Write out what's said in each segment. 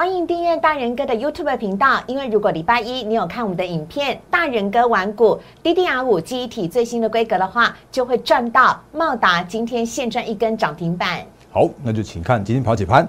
欢迎订阅大人哥的 YouTube 频道，因为如果礼拜一你有看我们的影片《大人哥玩股 DDR 五记忆体最新的规格的话，就会赚到茂达今天现赚一根涨停板。好，那就请看今天跑几盘。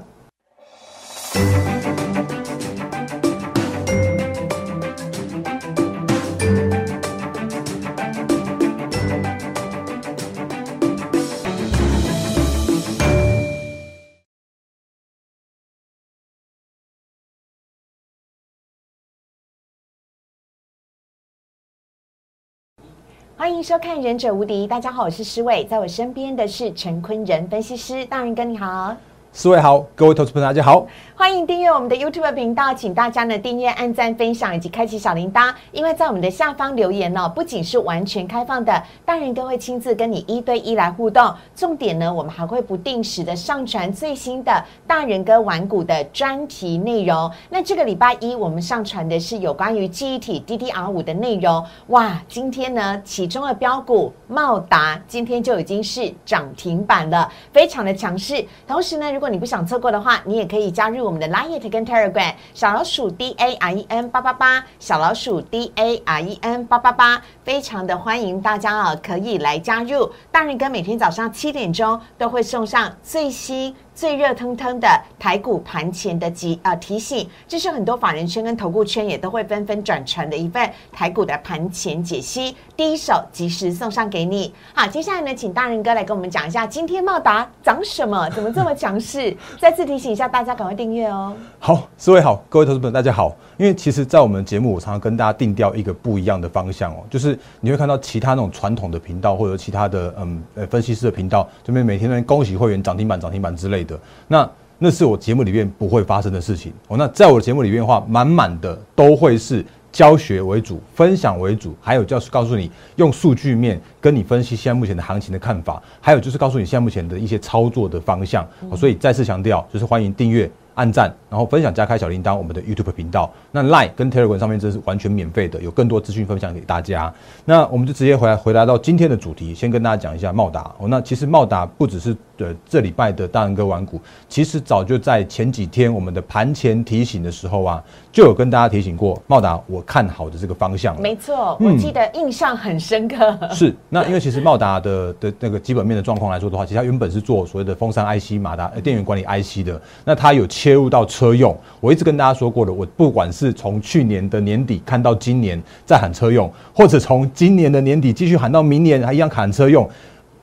欢迎收看《忍者无敌》，大家好，我是施伟，在我身边的是陈坤仁分析师，大人哥你好。四位好，各位投资朋友大家好，欢迎订阅我们的 YouTube 频道，请大家呢订阅、按赞、分享以及开启小铃铛，因为在我们的下方留言呢，不仅是完全开放的，大人哥会亲自跟你一对一来互动，重点呢，我们还会不定时的上传最新的大人哥玩股的专题内容。那这个礼拜一我们上传的是有关于记忆体 DDR 五的内容，哇，今天呢其中的标股茂达今天就已经是涨停板了，非常的强势，同时呢。如果你不想错过的话，你也可以加入我们的 Line 跟 Telegram 小老鼠 D A R E N 八八八小老鼠 D A R E N 八八八，非常的欢迎大家啊，可以来加入。大人哥每天早上七点钟都会送上最新。最热腾腾的台股盘前的提呃提醒，这是很多法人圈跟投顾圈也都会纷纷转传的一份台股的盘前解析，第一手及时送上给你。好，接下来呢，请大人哥来跟我们讲一下今天茂达涨什么，怎么这么强势？再次提醒一下大家，赶快订阅哦。好，四位好，各位投资朋友大家好。因为其实，在我们节目，我常常跟大家定调一个不一样的方向哦，就是你会看到其他那种传统的频道或者其他的嗯呃分析师的频道，这边每天在恭喜会员涨停板涨停板之类的，那那是我节目里面不会发生的事情哦。那在我的节目里面的话，满满的都会是教学为主、分享为主，还有就是告诉你用数据面跟你分析现在目前的行情的看法，还有就是告诉你现在目前的一些操作的方向。所以再次强调，就是欢迎订阅。按赞，然后分享加开小铃铛，我们的 YouTube 频道。那 Line 跟 Telegram 上面这是完全免费的，有更多资讯分享给大家。那我们就直接回来回答到今天的主题，先跟大家讲一下茂达。哦，那其实茂达不只是呃这礼拜的大人哥玩股，其实早就在前几天我们的盘前提醒的时候啊，就有跟大家提醒过茂达我看好的这个方向。没错，我记得印象很深刻。是，那因为其实茂达的的那个基本面的状况来说的话，其实它原本是做所谓的风扇 IC 马达电源管理 IC 的，那它有。切入到车用，我一直跟大家说过的，我不管是从去年的年底看到今年在喊车用，或者从今年的年底继续喊到明年还一样喊车用，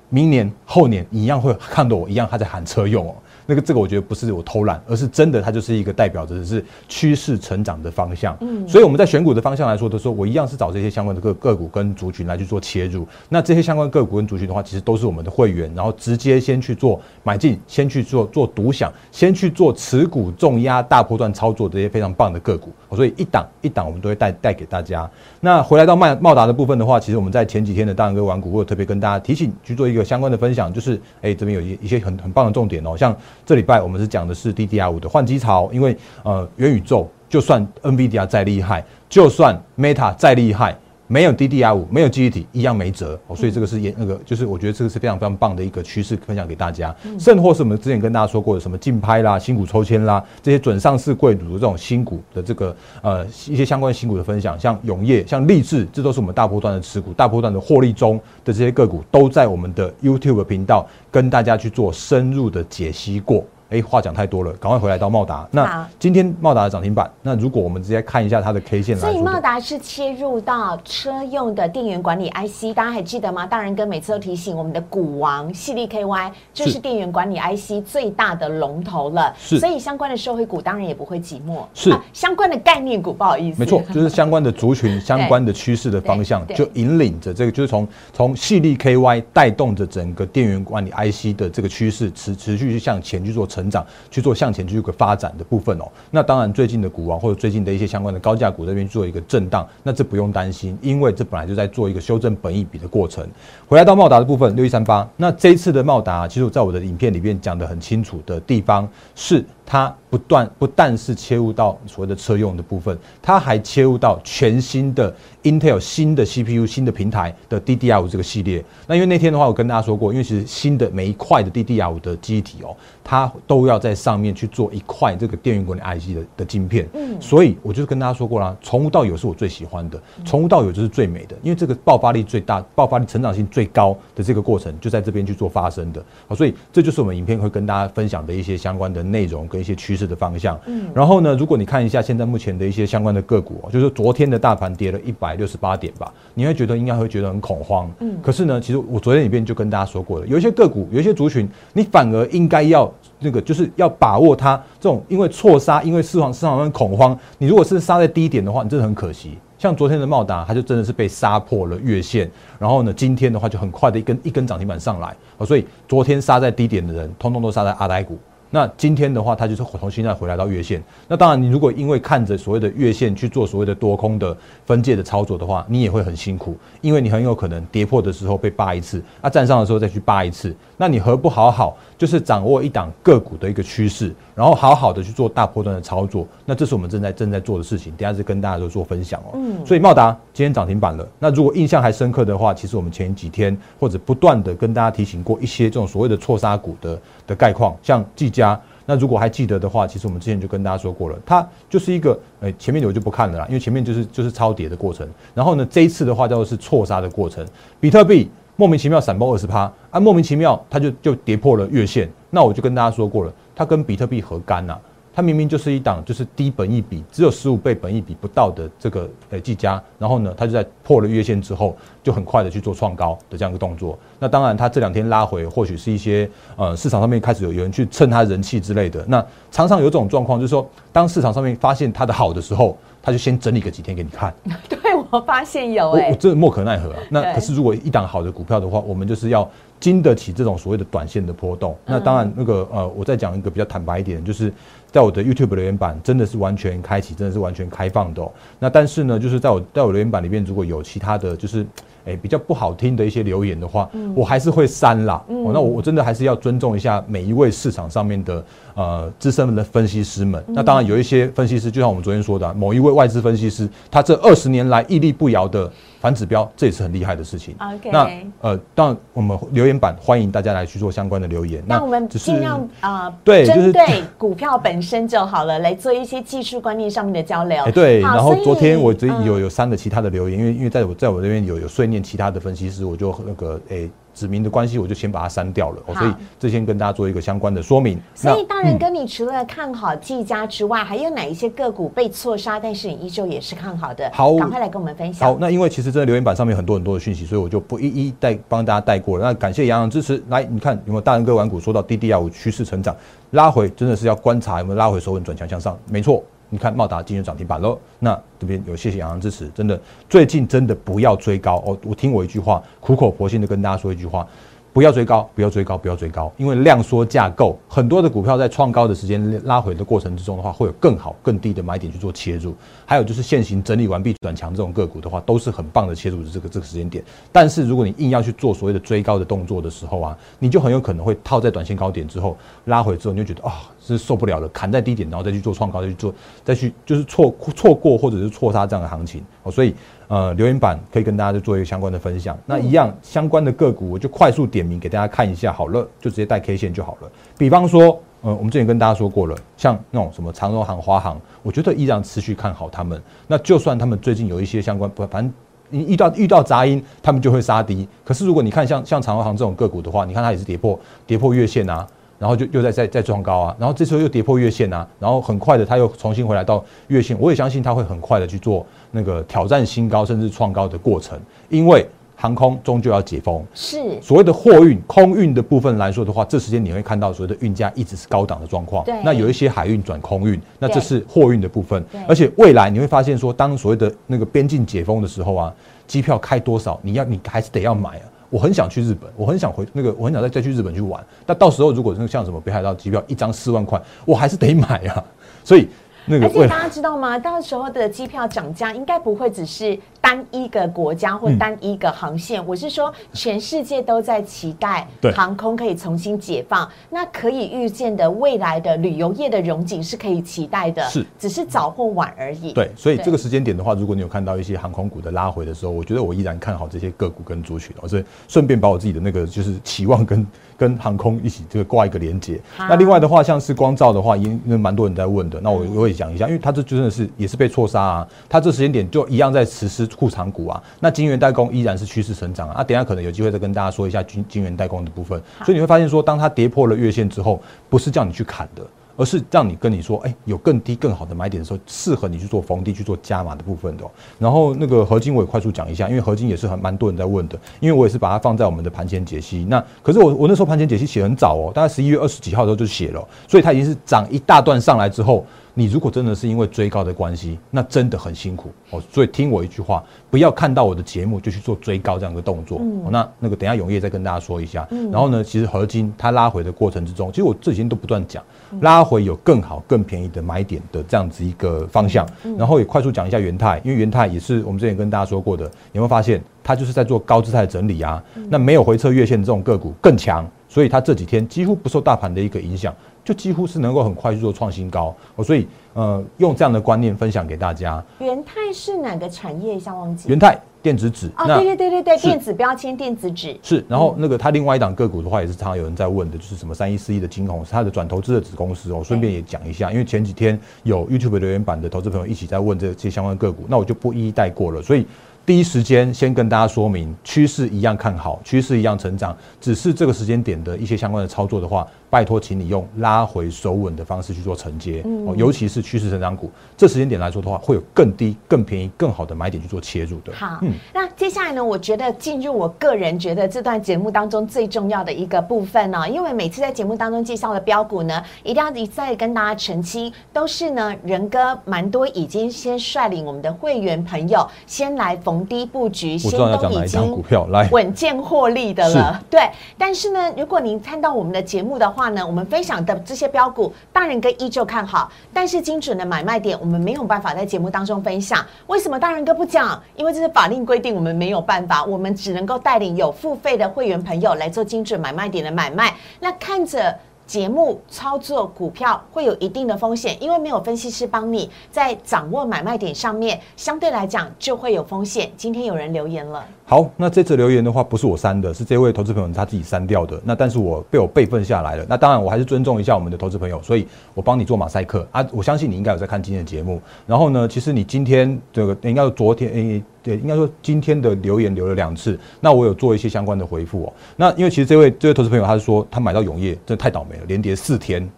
明年后年一样会看到我一样还在喊车用哦。那个这个我觉得不是我偷懒，而是真的，它就是一个代表着是趋势成长的方向。嗯，所以我们在选股的方向来说的时候，我一样是找这些相关的个个股跟族群来去做切入。那这些相关个股跟族群的话，其实都是我们的会员，然后直接先去做买进，先去做做独享，先去做持股重压大波段操作这些非常棒的个股。所以一档一档我们都会带带给大家。那回来到麦茂达的部分的话，其实我们在前几天的大人哥玩股，我有特别跟大家提醒去做一个相关的分享，就是哎这边有一一些很很棒的重点哦，像。这礼拜我们是讲的是 DDR 五的换机潮，因为呃元宇宙就算 NVIDIA 再厉害，就算 Meta 再厉害。没有 DDR 五，没有记忆体，一样没辙哦。所以这个是也那个，就是我觉得这个是非常非常棒的一个趋势，分享给大家。甚或是我们之前跟大家说过的什么竞拍啦、新股抽签啦，这些准上市贵族的这种新股的这个呃一些相关新股的分享，像永业、像立志，这都是我们大波段的持股、大波段的获利中的这些个股，都在我们的 YouTube 频道跟大家去做深入的解析过。哎，话讲太多了，赶快回来到茂达。那今天茂达的涨停板，那如果我们直接看一下它的 K 线，所以茂达是切入到车用的电源管理 IC，大家还记得吗？大人哥每次都提醒我们的股王系力 KY 就是电源管理 IC 最大的龙头了，是。所以相关的社会股当然也不会寂寞，是。相关的概念股，不好意思，没错，就是相关的族群、相关的趋势的方向，就引领着这个，就是从从系力 KY 带动着整个电源管理 IC 的这个趋势持持续去向前去做成长，去做。向前去一个发展的部分哦，那当然最近的股王或者最近的一些相关的高价股这边做一个震荡，那这不用担心，因为这本来就在做一个修正本益比的过程。回来到茂达的部分，六一三八，那这一次的茂达，其实在我的影片里面讲的很清楚的地方是。它不断不但是切入到所谓的车用的部分，它还切入到全新的 Intel 新的 CPU 新的平台的 DDR5 这个系列。那因为那天的话，我跟大家说过，因为其实新的每一块的 DDR5 的机体哦，它都要在上面去做一块这个电源管理 IC 的的晶片。嗯，所以我就是跟大家说过啦，从无到有是我最喜欢的，从无到有就是最美的，因为这个爆发力最大、爆发力成长性最高的这个过程就在这边去做发生的。好，所以这就是我们影片会跟大家分享的一些相关的内容跟。一些趋势的方向，嗯，然后呢，如果你看一下现在目前的一些相关的个股，就是昨天的大盘跌了一百六十八点吧，你会觉得应该会觉得很恐慌，嗯，可是呢，其实我昨天里边就跟大家说过了，有一些个股，有一些族群，你反而应该要那个，就是要把握它这种因为错杀，因为市场市场上恐慌，你如果是杀在低点的话，你真的很可惜。像昨天的茂达，它就真的是被杀破了月线，然后呢，今天的话就很快的一根一根涨停板上来，所以昨天杀在低点的人，通通都杀在阿呆股。那今天的话，它就是从现在回来到月线。那当然，你如果因为看着所谓的月线去做所谓的多空的分界的操作的话，你也会很辛苦，因为你很有可能跌破的时候被扒一次，啊，站上的时候再去扒一次。那你何不好好就是掌握一档个股的一个趋势，然后好好的去做大波段的操作？那这是我们正在正在做的事情，等下是跟大家都做分享哦。嗯。所以茂达今天涨停板了。那如果印象还深刻的话，其实我们前几天或者不断的跟大家提醒过一些这种所谓的错杀股的的概况，像技嘉。那如果还记得的话，其实我们之前就跟大家说过了，它就是一个，诶，前面的我就不看了啦，因为前面就是就是超跌的过程。然后呢，这一次的话叫做是错杀的过程，比特币莫名其妙闪爆二十趴，啊，莫名其妙它就就跌破了月线。那我就跟大家说过了，它跟比特币何干呐？它明明就是一档就是低本益比，只有十五倍本益比不到的这个呃技嘉，然后呢，它就在破了月线之后，就很快的去做创高的这样一个动作。那当然，它这两天拉回，或许是一些呃市场上面开始有有人去蹭它人气之类的。那常常有这种状况，就是说，当市场上面发现它的好的时候，它就先整理个几天给你看。对我发现有哎，欸这莫可奈何啊。那可是如果一档好的股票的话，我们就是要经得起这种所谓的短线的波动。那当然，那个呃，我再讲一个比较坦白一点，就是。在我的 YouTube 留言板真的是完全开启，真的是完全开放的。那但是呢，就是在我在我留言板里面，如果有其他的就是。哎，比较不好听的一些留言的话，我还是会删啦。哦，那我我真的还是要尊重一下每一位市场上面的呃资深的分析师们。那当然有一些分析师，就像我们昨天说的，某一位外资分析师，他这二十年来屹立不摇的反指标，这也是很厉害的事情。OK，那呃，当然我们留言板欢迎大家来去做相关的留言。那我们尽量啊，对，针对股票本身就好了，来做一些技术观念上面的交流。欸，对。然后昨天我这有有删了其他的留言，因为因为在我在我这边有有碎念。其他的分析师，我就那个诶。指名的关系，我就先把它删掉了。所以这先跟大家做一个相关的说明。所以大人哥，你除了看好技嘉之外，还有哪一些个股被错杀，但是你依旧也是看好的？好，赶快来跟我们分享。好，那因为其实这个留言板上面很多很多的讯息，所以我就不一一带帮大家带过了。那感谢洋洋支持。来，你看有没有大人哥玩股说到 DDR 五趋势成长拉回，真的是要观察有没有拉回手稳转强向上？没错。你看茂达今天涨停板了，那这边有谢谢洋洋支持，真的最近真的不要追高哦。我听我一句话，苦口婆心的跟大家说一句话。不要追高，不要追高，不要追高，因为量缩价够，很多的股票在创高的时间拉回的过程之中的话，会有更好、更低的买点去做切入。还有就是现行整理完毕转强这种个股的话，都是很棒的切入的这个这个时间点。但是如果你硬要去做所谓的追高的动作的时候啊，你就很有可能会套在短线高点之后拉回之后，你就觉得啊是受不了了，砍在低点，然后再去做创高，再去做再去就是错错过或者是错杀这样的行情哦，所以。呃，留言板可以跟大家就做一个相关的分享。那一样相关的个股，我就快速点名给大家看一下好了，就直接带 K 线就好了。比方说，呃，我们之前跟大家说过了，像那种什么长荣行、华航，我觉得依然持续看好他们。那就算他们最近有一些相关，不，反正你遇到遇到杂音，他们就会杀低。可是如果你看像像长荣行这种个股的话，你看它也是跌破跌破月线啊。然后就又在在在撞高啊，然后这时候又跌破月线啊，然后很快的它又重新回来到月线，我也相信它会很快的去做那个挑战新高甚至创高的过程，因为航空终究要解封，是。所谓的货运空运的部分来说的话，这时间你会看到所谓的运价一直是高档的状况，对，那有一些海运转空运，那这是货运的部分，而且未来你会发现说，当所谓的那个边境解封的时候啊，机票开多少，你要你还是得要买啊。我很想去日本，我很想回那个，我很想再再去日本去玩。但到时候如果像什么北海道机票一张四万块，我还是得买啊。所以那个而且大家知道吗？到时候的机票涨价应该不会只是单一个国家或单一个航线，我是说全世界都在期待航空可以重新解放，那可以预见的未来的旅游业的荣景是可以期待的，是只是早或晚而已。对，所以这个时间点的话，如果你有看到一些航空股的拉回的时候，我觉得我依然看好这些个股跟族群，哦，所以顺便把我自己的那个就是期望跟跟航空一起这个挂一个连接。那另外的话，像是光照的话，因为蛮多人在问的，那我我也讲一下，因为它这真的是也是被错杀啊，它这时间点就一样在实施库藏股啊，那金源代工依然是趋势成长啊，啊，等一下可能有机会再跟大家说一下金金源代工的部分，所以你会发现说，当它跌破了月线之后，不是叫你去砍的。而是让你跟你说，哎、有更低更好的买点的时候，适合你去做逢低去做加码的部分的、然后那个合金我也快速讲一下，因为合金也是很蛮多人在问的，因为我也是把它放在我们的盘前解析。那可是我我那时候盘前解析写很早哦，大概十一月二十几号的时候就写了，所以它已经是涨一大段上来之后。你如果真的是因为追高的关系，那真的很辛苦哦。所以听我一句话，不要看到我的节目就去做追高这样的动作。哦、那那个等一下永业再跟大家说一下。然后呢，其实合金它拉回的过程之中，其实我这几天都不断讲，拉回有更好、更便宜的买点的这样子一个方向。然后也快速讲一下元泰，因为元泰也是我们之前跟大家说过的，有没有发现它就是在做高姿态整理啊？那没有回撤月线的这种个股更强，所以它这几天几乎不受大盘的一个影响。就几乎是能够很快速做创新高哦，所以呃，用这样的观念分享给大家。元泰是哪个产业？一下忘记。元泰电子纸，哦，对对对对对，电子标签、电子纸。是，然后那个它另外一档个股的话，也是常常有人在问的，就是什么三一四一的金红是它的转投资的子公司哦。顺便也讲一下，因为前几天有 YouTube 留言板的投资朋友一起在问这些相关个股，那我就不一一带过了。所以第一时间先跟大家说明，趋势一样看好，趋势一样成长，只是这个时间点的一些相关的操作的话，拜托请你用拉回手稳的方式去做承接哦，尤其是趋势成长股，这时间点来说的话，会有更低、更便宜、更好的买点去做切入的。好，那接下来呢？我觉得进入我个人觉得这段节目当中最重要的一个部分呢、因为每次在节目当中介绍的标股呢，一定要一再跟大家澄清，都是呢仁哥蛮多已经先率领我们的会员朋友先来逢低布局，我先知道要讲哪都已经股票，来，稳健获利的了。对，但是呢，如果您看到我们的节目的话呢，我们分享的这些标股，大人哥依旧看好，但是精准的买卖点，我们没有办法在节目当中分享。为什么大人哥不讲？因为这是法令规定，我们没有办法，我们只能够带领有付费的会员朋友来做精准买卖点的买卖。那看着。节目操作股票会有一定的风险，因为没有分析师帮你在掌握买卖点上面，相对来讲就会有风险。今天有人留言了，好，那这次留言的话不是我删的，是这位投资朋友他自己删掉的。那但是我被我备份下来了。那当然我还是尊重一下我们的投资朋友，所以我帮你做马赛克啊。我相信你应该有在看今天的节目。然后呢，其实你今天这个应该昨天诶。对，应该说今天的留言留了两次，那我有做一些相关的回复哦。那因为其实这位这位投资朋友他是说他买到永业真的太倒霉了，连跌四天。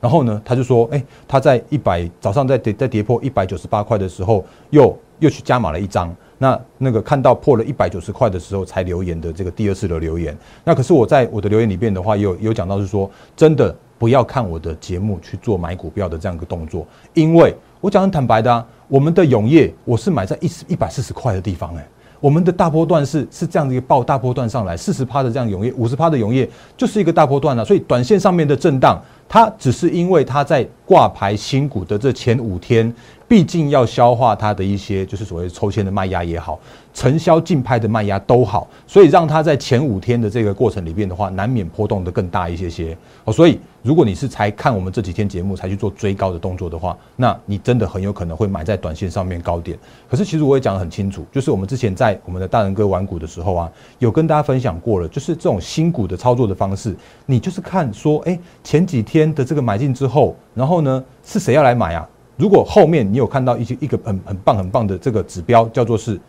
然后呢，他就说，哎、他在一百早上在跌在跌破一百九十八块的时候，又又去加码了一张。那那个看到破了一百九十块的时候才留言的这个第二次的留言。那可是我在我的留言里面的话，有有讲到是说，真的不要看我的节目去做买股票的这样一个动作，因为我讲很坦白的啊，我们的永业我是买在一一百四十块的地方、哎。我们的大波段是是这样的一个爆大波段上来，四十趴的这样永业，五十趴的永业就是一个大波段了，所以短线上面的震荡，它只是因为它在挂牌新股的这前五天，毕竟要消化它的一些就是所谓抽签的卖压也好，承销竞拍的卖压都好，所以让它在前五天的这个过程里面的话，难免波动的更大一些些哦。所以如果你是才看我们这几天节目才去做追高的动作的话，那你真的很有可能会买在短线上面高点。可是其实我也讲得很清楚，就是我们之前在我们的大人哥玩股的时候啊，有跟大家分享过了，就是这种新股的操作的方式，你就是看说，哎、前几天的这个买进之后，然后呢是谁要来买啊？如果后面你有看到一些一个很很棒很棒的这个指标，叫做是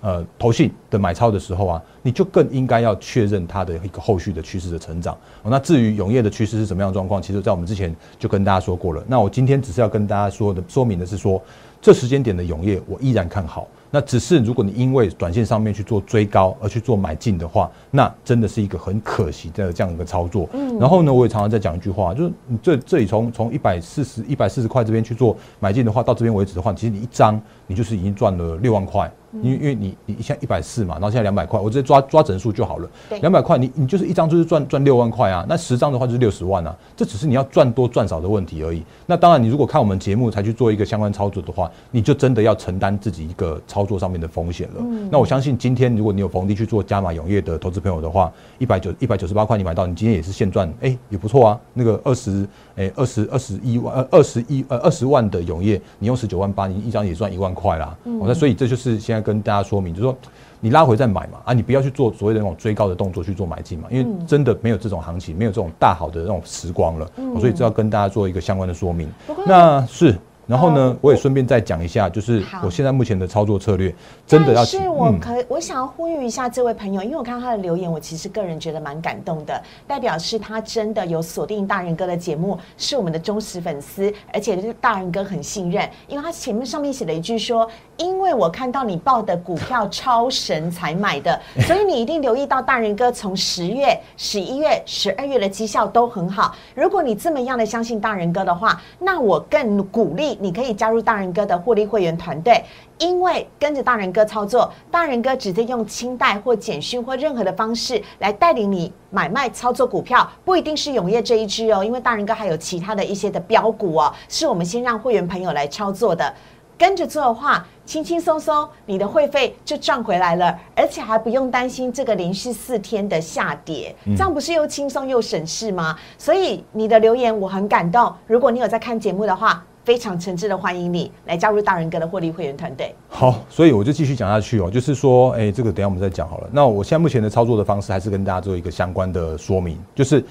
呃投信的买超的时候啊，你就更应该要确认它的一个后续的趋势的成长。哦、那至于永业的趋势是什么样的状况，其实在我们之前就跟大家说过了。那我今天只是要跟大家说的说明的是说，这时间点的永业我依然看好。那只是如果你因为短线上面去做追高而去做买进的话，那真的是一个很可惜的这样一个操作。嗯，然后呢，我也常常在讲一句话，就是你这这里从从一百四十一百四十块这边去做买进的话，到这边为止的话，其实你一张你就是已经赚了六万块。因为因为你你现在一百四嘛，然后现在两百块，我直接抓抓整数就好了对。两百块，你你就是一张就是赚赚六万块啊，那十张的话就是六十万啊，这只是你要赚多赚少的问题而已。那当然，你如果看我们节目才去做一个相关操作的话，你就真的要承担自己一个操作上面的风险了。那我相信今天如果你有逢低去做加码永业的投资朋友的话，一百九一百九十八块你买到，你今天也是现赚，哎、也不错啊。那个二十哎二十二十一万呃二十一呃二十万的永业，你用十九万八，你一张也赚一万块啦。哦，那所以这就是现在跟大家说明，就是说。你拉回再买嘛，啊，你不要去做所谓的那种追高的动作去做买进嘛，因为真的没有这种行情，没有这种大好的那种时光了，嗯所以这要跟大家做一个相关的说明。那是，然后呢哦，我也顺便再讲一下，就是我现在目前的操作策略，真的要但是我嗯。可、我想要呼吁一下这位朋友，因为我看到他的留言，我其实个人觉得蛮感动的，代表是他真的有锁定大人哥的节目，是我们的忠实粉丝，而且对大人哥很信任，因为他前面上面写了一句说，因为我看到你报的股票超神才买的，所以你一定留意到大人哥从十月、十一月、十二月的绩效都很好。如果你这么样的相信大人哥的话，那我更鼓励你可以加入大人哥的获利会员团队。因为跟着大人哥操作，大人哥直接用清代或简讯或任何的方式来带领你买卖操作股票，不一定是永业这一支哦，因为大人哥还有其他的一些的标股哦，是我们先让会员朋友来操作的。跟着做的话，轻轻松松，你的会费就赚回来了，而且还不用担心这个连续四天的下跌，这样不是又轻松又省事吗？所以你的留言我很感动。如果你有在看节目的话，非常诚挚的欢迎你来加入大人哥的获利会员团队。好，所以我就继续讲下去哦，就是说，哎、这个等下我们再讲好了。那我现在目前的操作的方式，还是跟大家做一个相关的说明，就是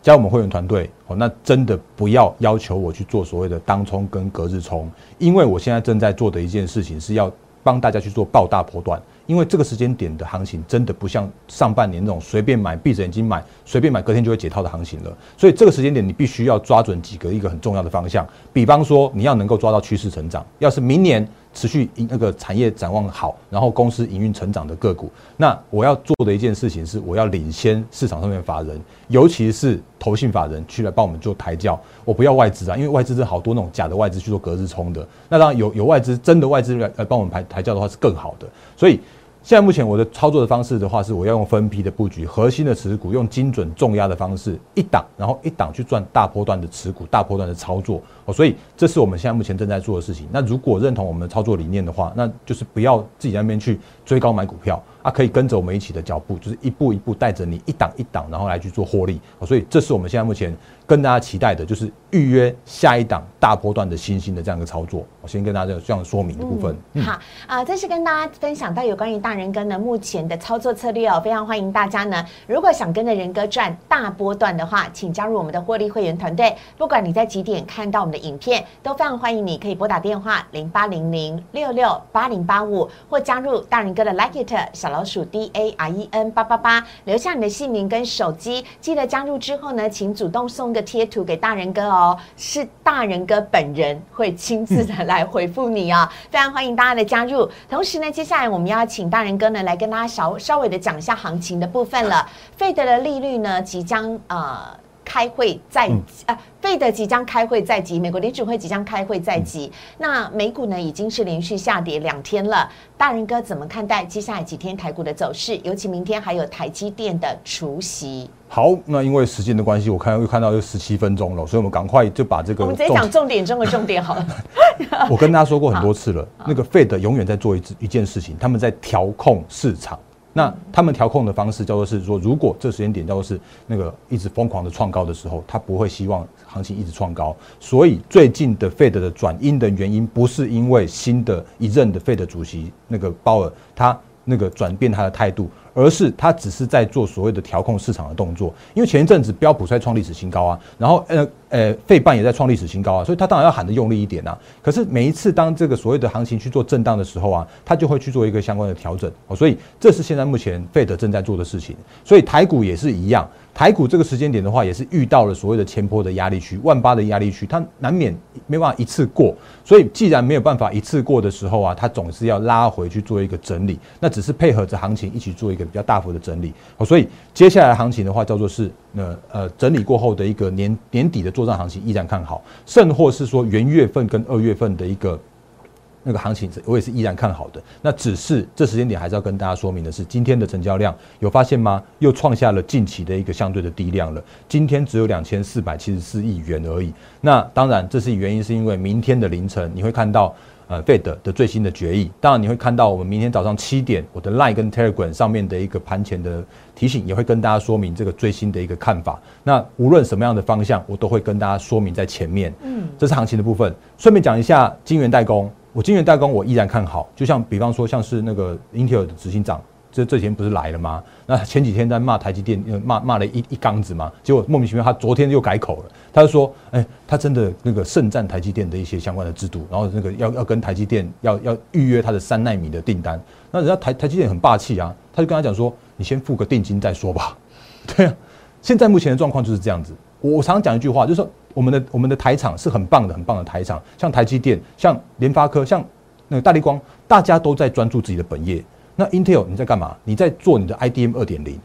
加入我们会员团队哦，那真的不要要求我去做所谓的当冲跟隔日冲，因为我现在正在做的一件事情是要帮大家去做爆大波段，因为这个时间点的行情真的不像上半年那种随便买、闭着眼睛买、随便买隔天就会解套的行情了。所以这个时间点你必须要抓准几个一个很重要的方向，比方说你要能够抓到趋势成长，要是明年持续营那个产业展望好，然后公司营运成长的个股，那我要做的一件事情是，我要领先市场上面法人，尤其是投信法人去来帮我们做抬轿。我不要外资啊，因为外资是好多那种假的外资去做隔日冲的。那当然有有外资真的外资来来帮我们抬抬轿的话是更好的。所以现在目前我的操作的方式的话，是我要用分批的布局核心的持股，用精准重压的方式，一档然后一档去赚大波段的持股，大波段的操作。哦，所以这是我们现在目前正在做的事情。那如果认同我们的操作理念的话，那就是不要自己在那边去追高买股票啊，可以跟着我们一起的脚步，就是一步一步带着你一档一档，然后来去做获利。所以这是我们现在目前跟大家期待的，就是预约下一档大波段的新兴的这样一个操作。我先跟大家这样说明的部分。嗯好啊、这是跟大家分享到有关于大人哥呢目前的操作策略哦，非常欢迎大家呢，如果想跟着仁哥赚大波段的话，请加入我们的获利会员团队。不管你在几点看到我们的影片，都非常欢迎你可以拨打电话零八零零六六八零八五，或加入大人哥的 Like It 小老鼠 D A R E N 八八八，留下你的姓名跟手机。记得加入之后呢，请主动送个贴图给大人哥哦，是大人哥本人会亲自的来回复你啊、非常欢迎大家的加入。同时呢，接下来我们要请大人哥呢来跟大家稍稍微的讲一下行情的部分了。费德的利率呢即将呃。开会在嗯啊，费德即将开会在即，美国联储会即将开会在即。那美股呢已经是连续下跌两天了，大人哥怎么看待接下来几天台股的走势？尤其明天还有台积电的除夕，好，那因为时间的关系，我看又看到又十七分钟了，所以我们赶快就把这个我们直接重讲重点中的重点好了。我跟大家说过很多次了，那个 Fed 永远在做一一件事情，他们在调控市场。那他们调控的方式叫做是说，如果这时间点叫做是那个一直疯狂的创高的时候，他不会希望行情一直创高。所以最近的 Fed 的转阴的原因，不是因为新的一任的 Fed 主席那个鲍尔他那个转变他的态度，而是他只是在做所谓的调控市场的动作。因为前一阵子标普在创历史新高啊，然后呃呃费半也在创历史新高啊，所以他当然要喊得用力一点啊。可是每一次当这个所谓的行情去做震荡的时候啊，他就会去做一个相关的调整哦。所以这是现在目前费德正在做的事情。所以台股也是一样，台股这个时间点的话，也是遇到了所谓的前坡的压力区，万八的压力区，它难免没办法一次过。所以既然没有办法一次过的时候啊，它总是要拉回去做一个整理，那只是配合着行情一起做一个比较大幅的整理。哦，所以接下来的行情的话，叫做是那呃整理过后的一个年年底的作战行情依然看好，甚或是说元月份跟二月份的一个那个行情，我也是依然看好的。那只是这时间点还是要跟大家说明的是，今天的成交量有发现吗？又创下了近期的一个相对的低量了。今天只有两千四百七十四亿元而已。那当然，这是原因是因为明天的凌晨你会看到。呃，Fed 的最新的决议，当然你会看到我们明天早上七点，我的 Line 跟 Telegram 上面的一个盘前的提醒，也会跟大家说明这个最新的一个看法。那无论什么样的方向，我都会跟大家说明在前面。嗯，这是行情的部分。顺便讲一下晶圆代工，我晶圆代工我依然看好，就像比方说像是那个 Intel 的执行长。这这几天不是来了吗？那前几天在骂台积电，骂骂了一一缸子嘛，结果莫名其妙，他昨天又改口了。他就说，哎，他真的那个盛赞台积电的一些相关的制度，然后那个要要跟台积电要要预约他的三纳米的订单。那人家台台积电很霸气啊，他就跟他讲说，你先付个定金再说吧。对啊，现在目前的状况就是这样子。我我常常讲一句话，就是说我们的我们的台厂是很棒的，很棒的台厂，像台积电、像联发科、像那个大力光，大家都在专注自己的本业。那 Intel 你在干嘛？你在做你的 IDM 二点零，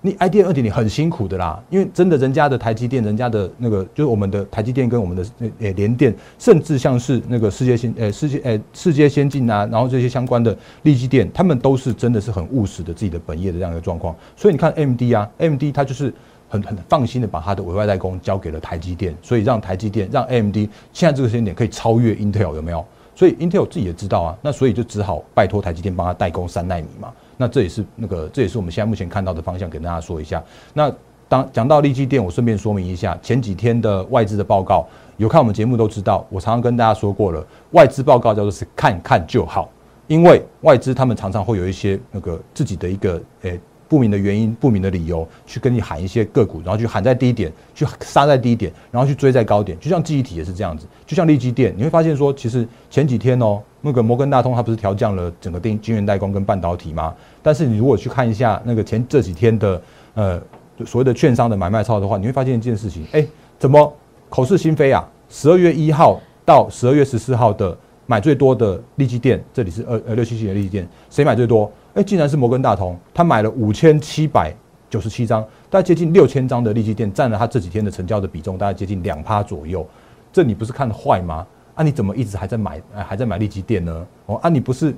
你 IDM 二点零很辛苦的啦，因为真的人家的台积电，人家的那个就是我们的台积电跟我们的呃联电，甚至像是那个世界先呃世界呃世界先进啊，然后这些相关的立基电，他们都是真的是很务实的自己的本业的这样一个状况。所以你看 MD 啊，MD 它就是很很放心的把它的委外代工交给了台积电，所以让台积电让 AMD 现在这个时间点可以超越 Intel 有没有？所以 Intel 自己也知道啊，那所以就只好拜托台积电帮他代工三纳米嘛。那这也是那个，这也是我们现在目前看到的方向，跟大家说一下。那当讲到立基电，我顺便说明一下，前几天的外资的报告，有看我们节目都知道，我常常跟大家说过了，外资报告叫做是看看就好，因为外资他们常常会有一些那个自己的一个诶。不明的原因、不明的理由去跟你喊一些个股，然后去喊在低点，去杀在低点，然后去追在高点，就像记忆体也是这样子，就像利基电，你会发现说，其实前几天哦，那个摩根大通它不是调降了整个晶晶圆代工跟半导体吗？但是你如果去看一下那个前这几天的呃所谓的券商的买卖操的话，你会发现一件事情，哎，怎么口是心非啊？十二月一号到十二月十四号的买最多的利基电，这里是二呃六七七的利基电，谁买最多？哎，竟然是摩根大通，他买了五千七百九十七张，大概接近六千张的利基店，占了他这几天的成交的比重，大概接近两趴左右。这你不是看坏吗？啊，你怎么一直还在买，还在买利基店呢？哦，啊，你不是？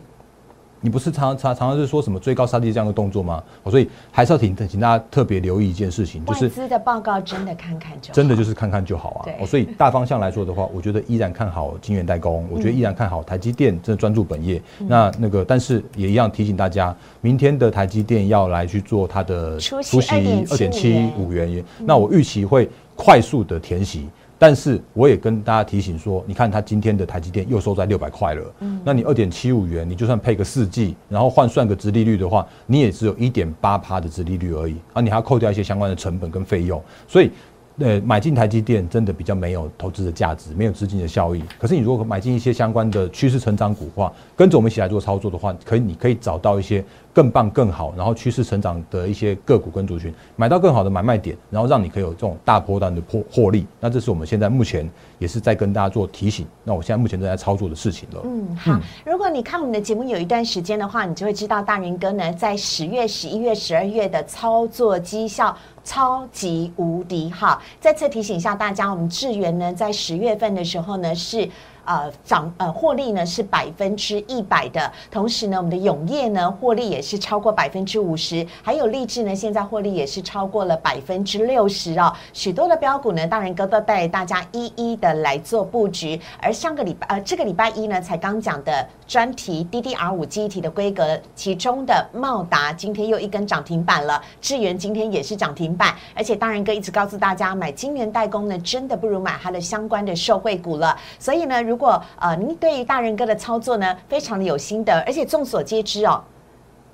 你不是常常常常是说什么追高杀低这样的动作吗？所以还是要请请大家特别留意一件事情，就是外资的报告真的看看就真的就是看看就好啊。哦，所以大方向来说的话，我觉得依然看好晶圆代工，我觉得依然看好台积电，真的专注本业。那那个，但是也一样提醒大家，明天的台积电要来去做它的出席二点七五元，那我预期会快速的填息。但是我也跟大家提醒说，你看它今天的台积电又收在六百块了，嗯，那你二点七五元，你就算配个四 G，然后换算个殖利率的话，你也只有一点八趴的殖利率而已，啊，你还要扣掉一些相关的成本跟费用，所以。呃，买进台积电真的比较没有投资的价值，没有资金的效益。可是你如果买进一些相关的趋势成长股的话，跟着我们一起来做操作的话，可以你可以找到一些更棒、更好，然后趋势成长的一些个股跟族群，买到更好的买卖点，然后让你可以有这种大波段的获获利。那这是我们现在目前也是在跟大家做提醒。那我现在目前正在操作的事情了。嗯，好。如果你看我们的节目有一段时间的话，你就会知道大明哥呢在十月、十一月、十二月的操作绩效。超级无敌好！再次提醒一下大家，我们智源呢，在十月份的时候呢是。呃，涨呃获利呢是百分之一百的，同时呢，我们的永业呢获利也是超过百分之五十，还有励志呢现在获利也是超过了百分之六十哦。许多的标股呢，大人哥都带大家一一的来做布局。而上个礼拜呃这个礼拜一呢才刚讲的专题 DDR 五记忆体的规格，其中的茂达今天又一根涨停板了，智源今天也是涨停板，而且大人哥一直告诉大家，买晶圆代工呢真的不如买它的相关的受惠股了，所以呢。如果呃，您对于大人哥的操作呢，非常的有心得，而且众所皆知哦。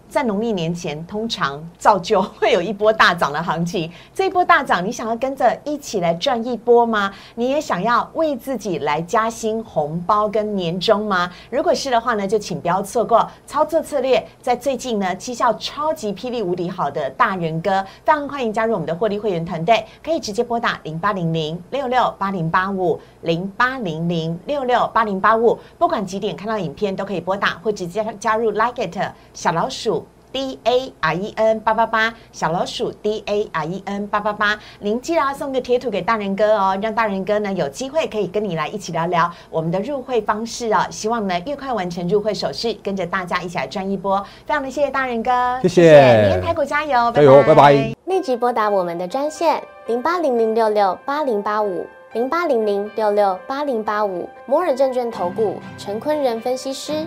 在农历年前，通常造就 会有一波大涨的行情。这一波大涨，你想要跟着一起来赚一波吗？你也想要为自己来加薪红包跟年终吗？如果是的话呢，就请不要错过操作策略。在最近呢，绩效超级霹雳无敌好的大人哥，非常欢迎加入我们的获利会员团队，可以直接拨打零八零零六六八零八五零八零零六六八零八五，不管几点看到影片都可以拨打，或直接加入 Like It 小老鼠。D A R E N 八八八，小老鼠 D A R E N 八八八。您记得要送个贴图给大人哥哦，让大人哥呢有机会可以跟你来一起聊聊我们的入会方式哦。希望呢越快完成入会手续，跟着大家一起来赚一波。非常的谢谢大人哥，谢谢明天台股加油，加油拜拜立即拨打我们的专线零八零零六六八零八五零八零零六六八零八五摩尔证券投顾陈坤仁分析师。